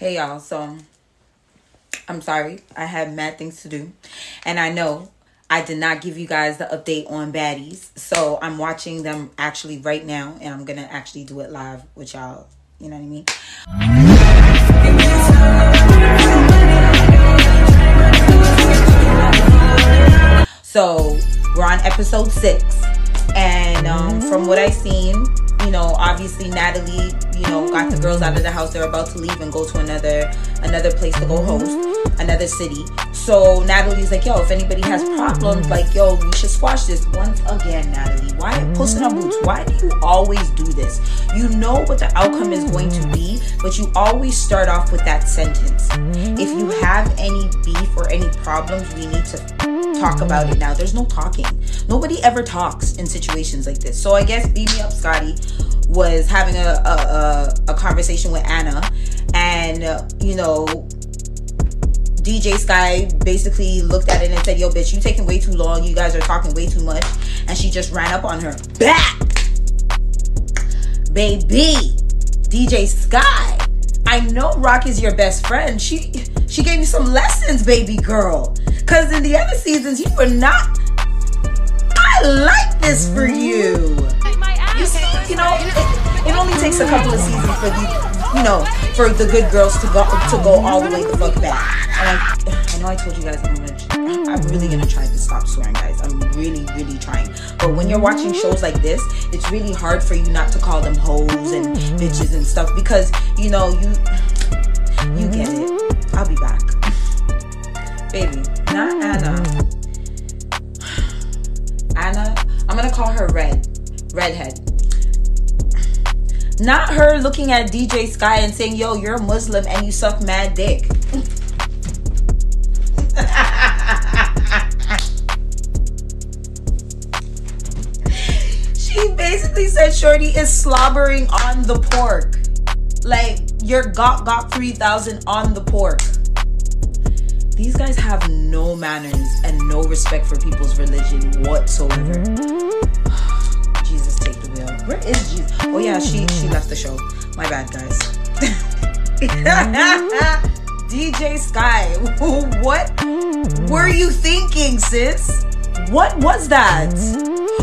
Hey y'all, so I'm sorry. I had mad things to do. And I know I did not give you guys the update on baddies. So I'm watching them actually right now and I'm gonna actually do it live with y'all. You know what I mean? So we're on episode six. And um, from what I've seen, you know, obviously Natalie, you know, got the girls out of the house. They're about to leave and go to another another place to go host, another city. So Natalie's like, yo, if anybody has problems, like, yo, we should squash this. Once again, Natalie, why posting on boots? Why do you always do this? You know what the outcome is going to be, but you always start off with that sentence. If you have any beef or any problems, we need to talk about it now. There's no talking. Nobody ever talks in situations like this. So I guess beat me up, Scotty was having a, a, a, conversation with Ahna, and uh, you know, DJ Sky basically looked at it and said, "Yo, bitch, you taking way too long. You guys are talking way too much," and she just ran up on her back, baby. DJ Sky, I know Rock is your best friend. She she gave you some lessons, baby girl. Cause in the other seasons you were not. I like this for you you see, you know, it, it, only takes a couple of seasons for the, you know, for the good girls to go to go all the way the fuck back. And I, I know I told you guys I'm gonna, I'm really gonna try to stop swearing, guys. I'm really, really trying. But when you're watching shows like this, it's really hard for you not to call them hoes and bitches and stuff because you know you, you get it. Redhead. Not her looking at DJ Sky and saying, yo, you're a Muslim and you suck mad dick. she basically said Shorty is slobbering on the pork. Like, you're got got 3000 on the pork. These guys have no manners and no respect for people's religion whatsoever. Where is Jesus? Oh yeah, she she left the show. My bad, guys. DJ Sky, what were you thinking, sis? What was that?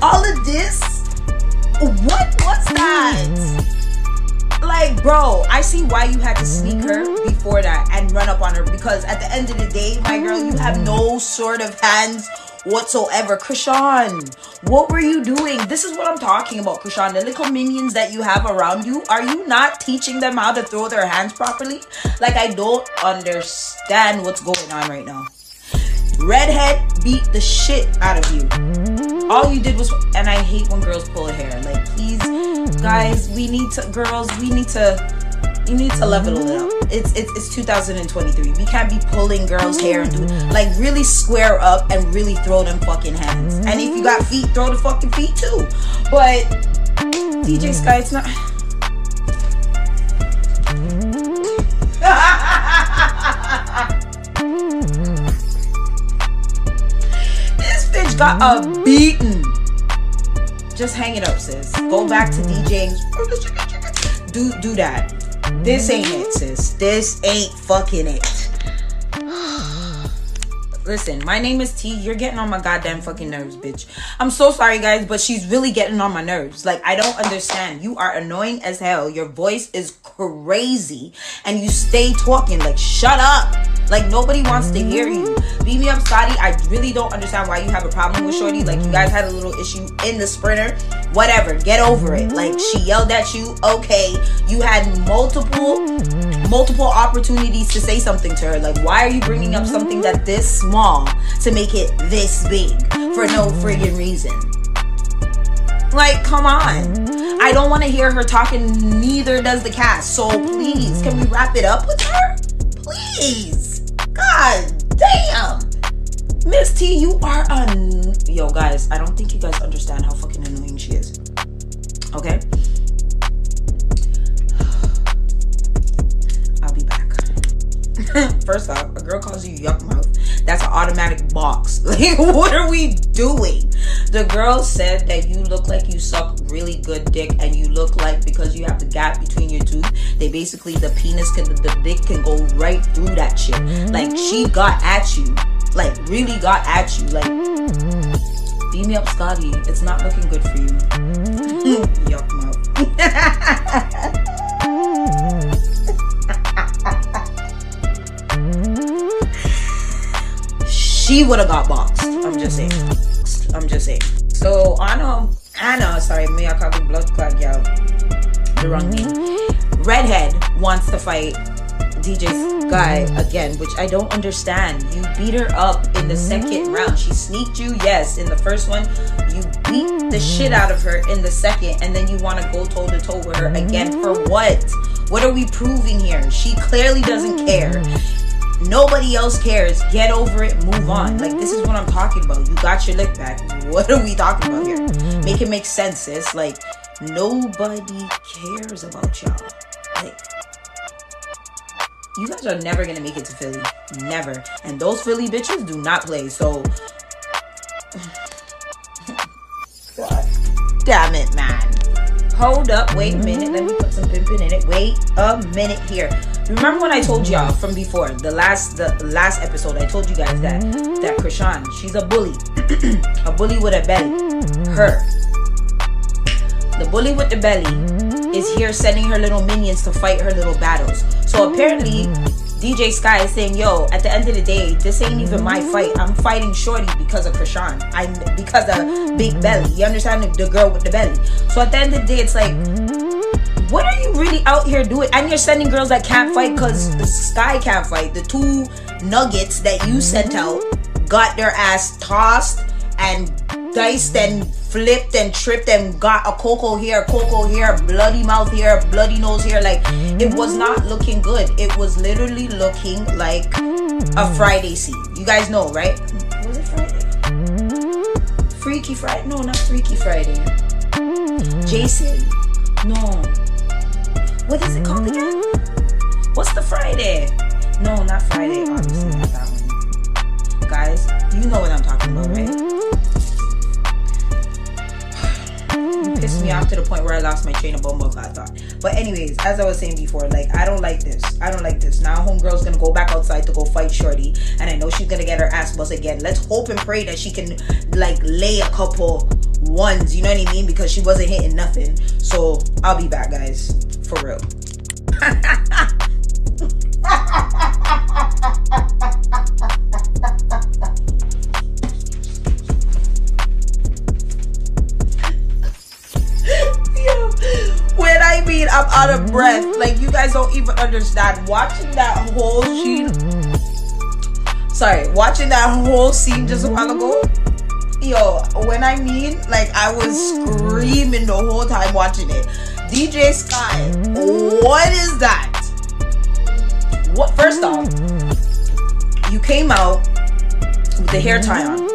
All of this? What was that? Like, bro, I see why you had to sneak her before that and run up on her because at the end of the day, my girl, you have no sort of hands whatsoever. Chrisean, what were you doing? This is what I'm talking about, Chrisean. The little minions that you have around you, are you not teaching them how to throw their hands properly? Like, I don't understand what's going on right now. Redhead beat the shit out of you. All you did was, and I hate when girls pull hair. Like, please, guys, we need to, girls, we need to you need to level it up. It's it's it's 2023. We can't be pulling girls' hair and do mm-hmm. like really square up and really throw them fucking hands. And if you got feet, throw the fucking feet too. But DJ Sky, it's not. this bitch got a beaten. Just hang it up, sis. Go back to DJing. Mm-hmm. Do do that. This ain't it, sis. This ain't fucking it. Listen, my name is T. You're getting on my goddamn fucking nerves, bitch. I'm so sorry, guys, but she's really getting on my nerves. Like, I don't understand. You are annoying as hell. Your voice is crazy. And you stay talking. Like, shut up. Like nobody wants to hear you. Beat me up, Scotty. I really don't understand why you have a problem with Shorty. Like you guys had a little issue in the sprinter. Whatever. Get over it. Like she yelled at you. Okay. You had multiple multiple opportunities to say something to her. Like why are you bringing up something that this small to make it this big for no friggin' reason? Like come on. I don't want to hear her talking. Neither does the cast. So please, can we wrap it up with her? Please. God damn. Miss T, you are un. Yo, guys, I don't think you guys understand how fucking annoying she is. Okay? I'll be back. First off, a girl calls you yuck mouth. That's an automatic box. Like, what are we doing? The girl said that you look like you suck really good dick, and you look like because you have the gap between your tooth, they basically the penis can the dick can go right through that shit. Like she got at you, like really got at you, like. Beat me up, Scotty. It's not looking good for you. Yuck she would have got boxed. I'm just saying. I'm just saying. So Ahna, Ahna, sorry, me I call blood clot, y'all. The wrong name. Redhead wants to fight DJ Sky again, which I don't understand. You beat her up in the second round. She sneaked you, yes. In the first one, you beat the shit out of her in the second, and then you want to go toe to toe with her again for what? What are we proving here? She clearly doesn't care. Nobody else cares. Get over it. Move on. Like this is what I'm talking about. You got your lick back. What are we talking about here? Make it make sense, sis. Like nobody cares about y'all. Like you guys are never gonna make it to Philly. Never. And those Philly bitches do not play. So God damn it, man. Hold up, wait a minute. Let me put some pimping in it. Wait a minute here. Remember when I told y'all from before the last the last episode? I told you guys that that Chrisean, she's a bully, a bully with a belly. Her, the bully with the belly, is here sending her little minions to fight her little battles. So apparently, DJ Sky is saying, "Yo, at the end of the day, this ain't even my fight. I'm fighting Shorty because of Chrisean. I'm because of Big Belly. You understand the, girl with the belly. So at the end of the day, it's like." What are you really out here doing? And you're sending girls that can't fight because Sky can't fight. The two nuggets that you sent out got their ass tossed and diced and flipped and tripped and got a cocoa here, a cocoa here, bloody mouth here, bloody nose here. Like it was not looking good. It was literally looking like a Friday scene. You guys know, right? Was it Friday? Freaky Friday? No, not Freaky Friday. Jason. No. What is it called again? What's the Friday? No, not Friday. Obviously, not that one. Guys, you know what I'm talking about, right? Pissed me off to the point where I lost my train of bumble I thought. But anyways, as I was saying before, like I don't like this. I don't like this. Now homegirl's gonna go back outside to go fight Shorty, and I know she's gonna get her ass bust again. Let's hope and pray that she can like lay a couple ones. You know what I mean? Because she wasn't hitting nothing. So I'll be back, guys, for real. I'm out of breath, like you guys don't even understand. Watching that whole scene, sorry, watching that whole scene just a while ago. Yo, when I mean, like I was screaming the whole time watching it. DJ Sky, what is that? What? First off, you came out with the hair tie on.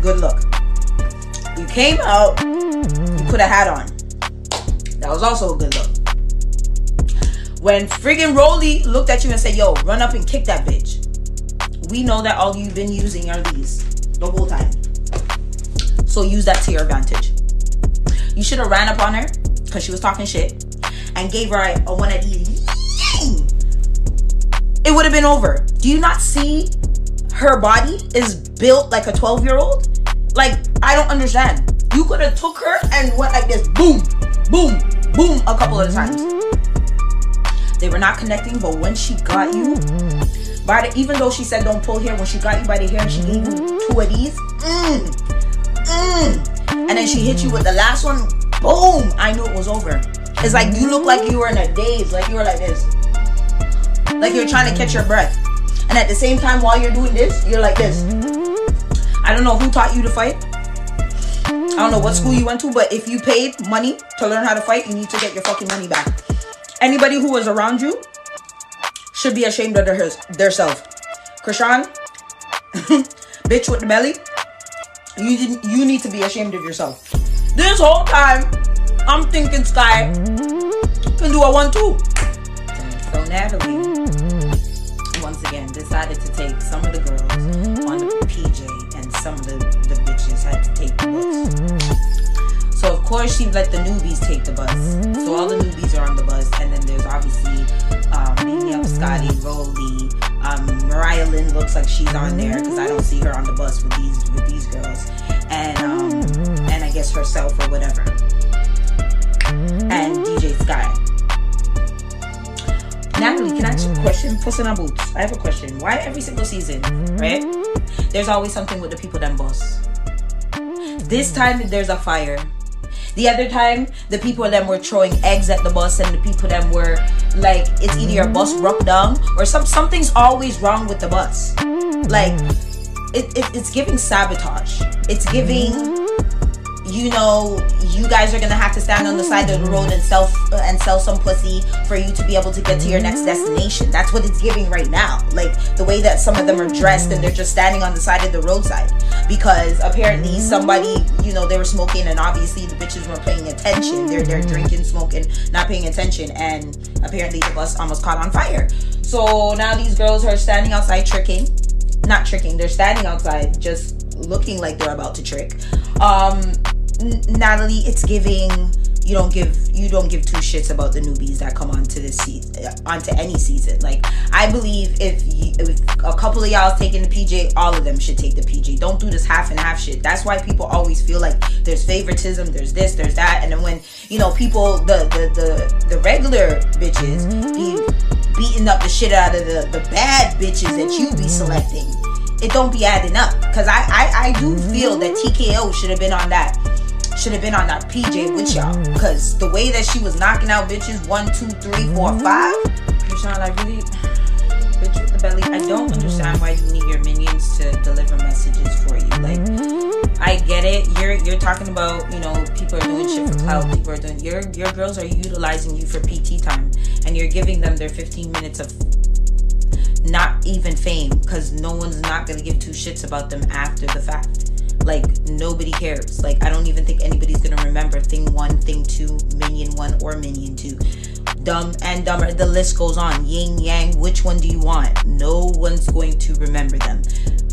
Good look. You came out, you put a hat on. That was also a good look. When friggin' Rolly looked at you and said, yo, run up and kick that bitch. We know that all you've been using are these the whole time. So use that to your advantage. You should have ran up on her because she was talking shit and gave her a, a one of these. It would have been over. Do you not see her body is built like a 12 year old? Like, I don't understand. You could have took her and went like this boom, boom, boom a couple of times. They were not connecting, but when she got you, by the, even though she said don't pull here, when she got you by the hair she gave you two of these, mm, mm, and then she hit you with the last one, boom, I knew it was over. It's like you look like you were in a daze, like you were like this. Like you're trying to catch your breath. And at the same time, while you're doing this, you're like this. I don't know who taught you to fight. I don't know what school you went to, but if you paid money to learn how to fight, you need to get your fucking money back. Anybody who was around you should be ashamed of their, their self. Chrisean, bitch with the belly, you. You need to be ashamed of yourself. This whole time, I'm thinking Sky can do a one two. So Natalie once again decided to take some of the girls on the PJ and some of the, the bitches had to take the books. Course, she let the newbies take the bus. So all the newbies are on the bus, and then there's obviously um, Scotty, Rolly, um, Mariah Lynn looks like she's on there because I don't see her on the bus with these with these girls, and um, and I guess herself or whatever, and DJ Sky. Natalie, can I ask a question? Puss in our boots. I have a question. Why every single season, right? There's always something with the people that boss. This time there's a fire. The other time, the people them were throwing eggs at the bus, and the people them were like, it's either your bus broke down or some something's always wrong with the bus. Like, it, it it's giving sabotage. It's giving you know you guys are gonna have to stand on the side of the road and sell uh, and sell some pussy for you to be able to get to your next destination. That's what it's giving right now. Like the way that some of them are dressed and they're just standing on the side of the roadside. Because apparently somebody you know they were smoking and obviously the bitches weren't paying attention. They're they're drinking smoking not paying attention. And apparently the bus almost caught on fire. So now these girls are standing outside tricking. Not tricking they're standing outside just looking like they're about to trick. Um Natalie, it's giving you don't give you don't give two shits about the newbies that come onto this season uh, onto any season. Like I believe if, you, if a couple of y'all taking the PJ, all of them should take the PJ. Don't do this half and half shit. That's why people always feel like there's favoritism, there's this, there's that, and then when you know people the the the, the regular bitches be beating up the shit out of the the bad bitches that you be selecting. It don't be adding up because I, I I do feel that TKO should have been on that should have been on that PJ with y'all. Cause the way that she was knocking out bitches one, two, three, four, mm-hmm. five. Chrisean, I really bitch with the belly. I don't mm-hmm. understand why you need your minions to deliver messages for you. Like mm-hmm. I get it. You're you're talking about, you know, people are doing shit for clout, people are doing your your girls are utilizing you for PT time and you're giving them their 15 minutes of not even fame because no one's not gonna give two shits about them after the fact. Like nobody cares. Like I don't even think anybody's gonna remember thing one, thing two, minion one, or minion two. Dumb and dumber. The list goes on. Yin yang. Which one do you want? No one's going to remember them.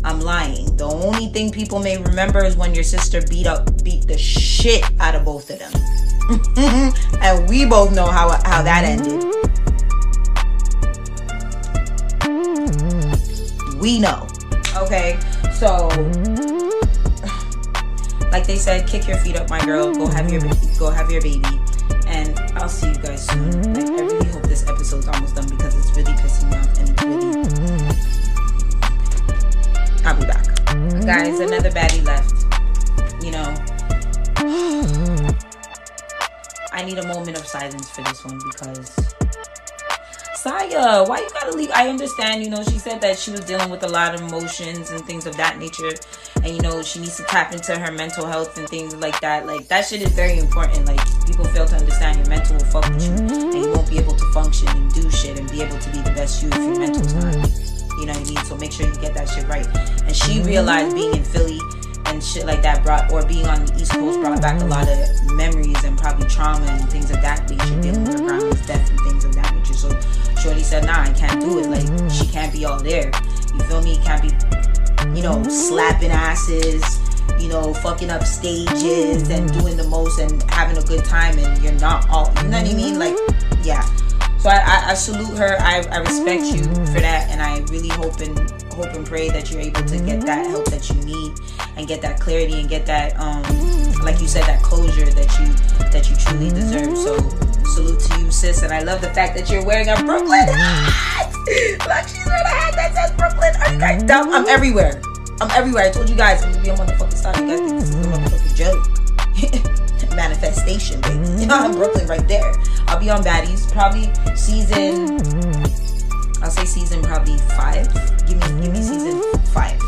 I'm lying. The only thing people may remember is when your sister beat up, beat the shit out of both of them. and we both know how how that ended. We know. Okay, so they said, kick your feet up, my girl. Go have your baby. go have your baby, and I'll see you guys soon. Like I really hope this episode's almost done because it's really pissing me off and really. I'll be back, guys. Another baddie left. You know, I need a moment of silence for this one because. Saya, why you gotta leave? I understand, you know, she said that she was dealing with a lot of emotions and things of that nature and you know she needs to tap into her mental health and things like that. Like that shit is very important. Like people fail to understand your mental will fuck with you and you won't be able to function and do shit and be able to be the best you if your mental's not you know what I mean? So make sure you get that shit right. And she realized being in Philly and shit like that brought or being on the east coast brought back a lot of memories and probably trauma and things of that nature dealing with her grandma's death and things of that nature so shorty said nah i can't do it like she can't be all there you feel me can't be you know, slapping asses, you know, fucking up stages and doing the most and having a good time and you're not all, you know what I mean? Like, yeah. So I, I, I salute her. I, I respect you for that, and I really hope and hope and pray that you're able to get that help that you need and get that clarity and get that, um, like you said, that closure that you that you truly deserve. So salute to you, sis, and I love the fact that you're wearing a Brooklyn hat. Look, she's wearing a hat that says Brooklyn. Are you guys dumb? I'm everywhere. I'm everywhere. I told you guys I'm gonna be on motherfucking style. You guys think this is a motherfucking joke. Manifestation, baby. I'm Brooklyn right there. I'll be on Baddies probably season. I'll say season probably five. Give me, give me season mm-hmm. five.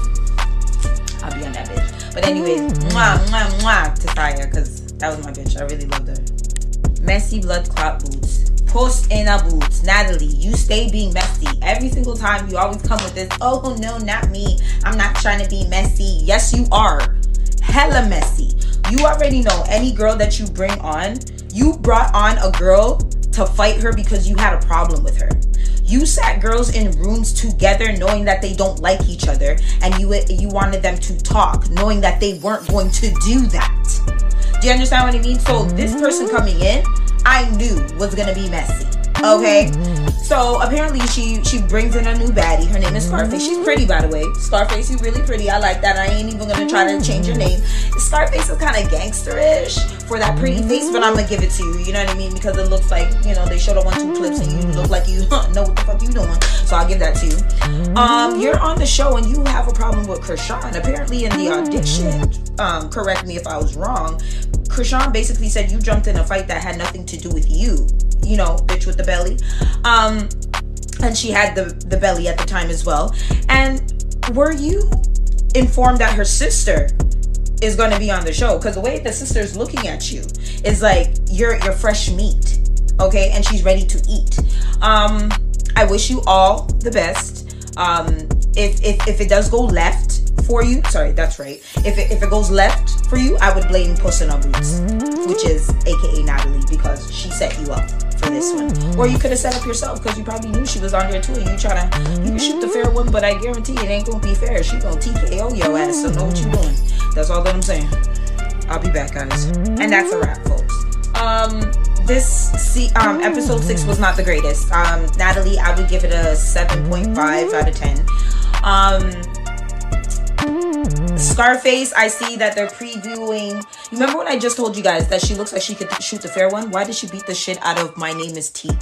I'll be on that bitch. But anyways, mm-hmm. mwah, mwah, mwah to Saya, because that was my bitch. I really loved her. Messy blood clot boots. Post in a boots. Natalie, you stay being messy. Every single time you always come with this, oh no, not me. I'm not trying to be messy. Yes, you are. Hella messy. You already know any girl that you bring on, you brought on a girl to fight her because you had a problem with her. You sat girls in rooms together knowing that they don't like each other and you you wanted them to talk knowing that they weren't going to do that. Do you understand what I mean? So this person coming in, I knew was gonna be messy. Okay. So apparently she she brings in a new baddie. Her name is Scarface. She's pretty by the way. Scarface, you really pretty. I like that. I ain't even gonna try to change your name. Scarface is kind of gangsterish for that pretty face, but I'm gonna give it to you. You know what I mean? Because it looks like you know they showed up one two clips and you look like you know what the fuck you doing. So I'll give that to you. Um, you're on the show and you have a problem with Chrisean. Apparently in the audition, um, correct me if I was wrong. Chrisean basically said you jumped in a fight that had nothing to do with you. You know, bitch with the belly. Um, and she had the the belly at the time as well. And were you informed that her sister is going to be on the show? Because the way the sister's looking at you is like you're you're fresh meat, okay? And she's ready to eat. Um, I wish you all the best. Um, if if if it does go left for you. Sorry, that's right. If it, if it goes left for you, I would blame Puss in Boots, which is AKA Natalie, because she set you up for this one. Or you could have set up yourself because you probably knew she was on there too, and you try to you shoot the fair one, but I guarantee it ain't gonna be fair. She gonna TKO your ass, so know what you doing. That's all that I'm saying. I'll be back, guys, and that's a wrap, folks. Um this see, um, episode six was not the greatest. Um, Natalie, I would give it a 7.5 out of 10. Um, Scarface, I see that they're previewing. Remember when I just told you guys that she looks like she could shoot the fair one? Why did she beat the shit out of My Name is T?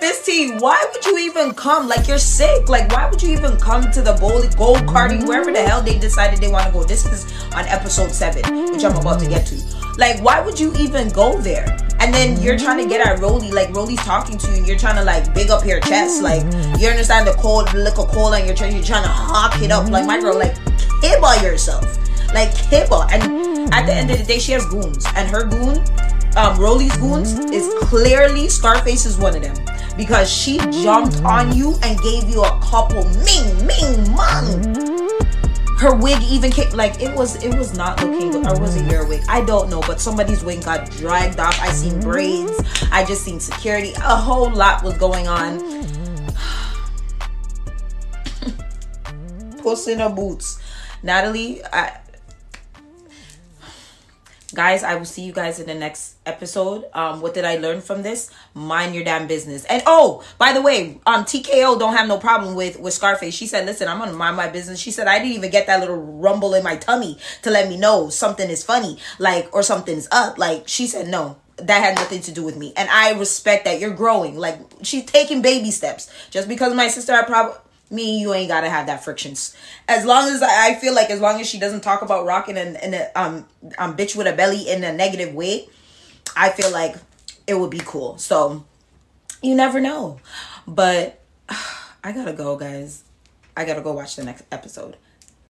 Miss T, why would you even come? Like you're sick. Like why would you even come to the bowl go karting wherever the hell they decided they want to go? This is on episode seven, which I'm about to get to. Like why would you even go there? And then you're trying to get at Rolly, like Rolly's talking to you, and you're trying to like big up your chest, like you understand the cold liquor cola, and you're trying, you're trying to hop it up, like my girl, like kibba yourself, like kibba. And at the end of the day, she has goons, and her goon, um, goons, is clearly Scarface is one of them. Because she jumped on you and gave you a couple ming ming mung her wig even came like it was it was not looking good. Or was it your wig. I don't know but somebody's wig got dragged off. I seen mm-hmm. braids. I just seen security. A whole lot was going on. Mm-hmm. Puss in her boots. Natalie I, guys i will see you guys in the next episode. Um what did i learn from this? Mind your damn business. And oh by the way um tko don't have no problem with with scarface. She said listen i'm gonna mind my business. She said i didn't even get that little rumble in my tummy to let me know something is funny like or something's up. Like she said no that had nothing to do with me. And i respect that. You're growing. Like she's taking baby steps. Just because my sister had problem me you ain't gotta have that frictions as long as i feel like as long as she doesn't talk about rocking and and a um um bitch with a belly in a negative way i feel like it would be cool. So you never know. But i gotta go guys. I gotta go watch the next episode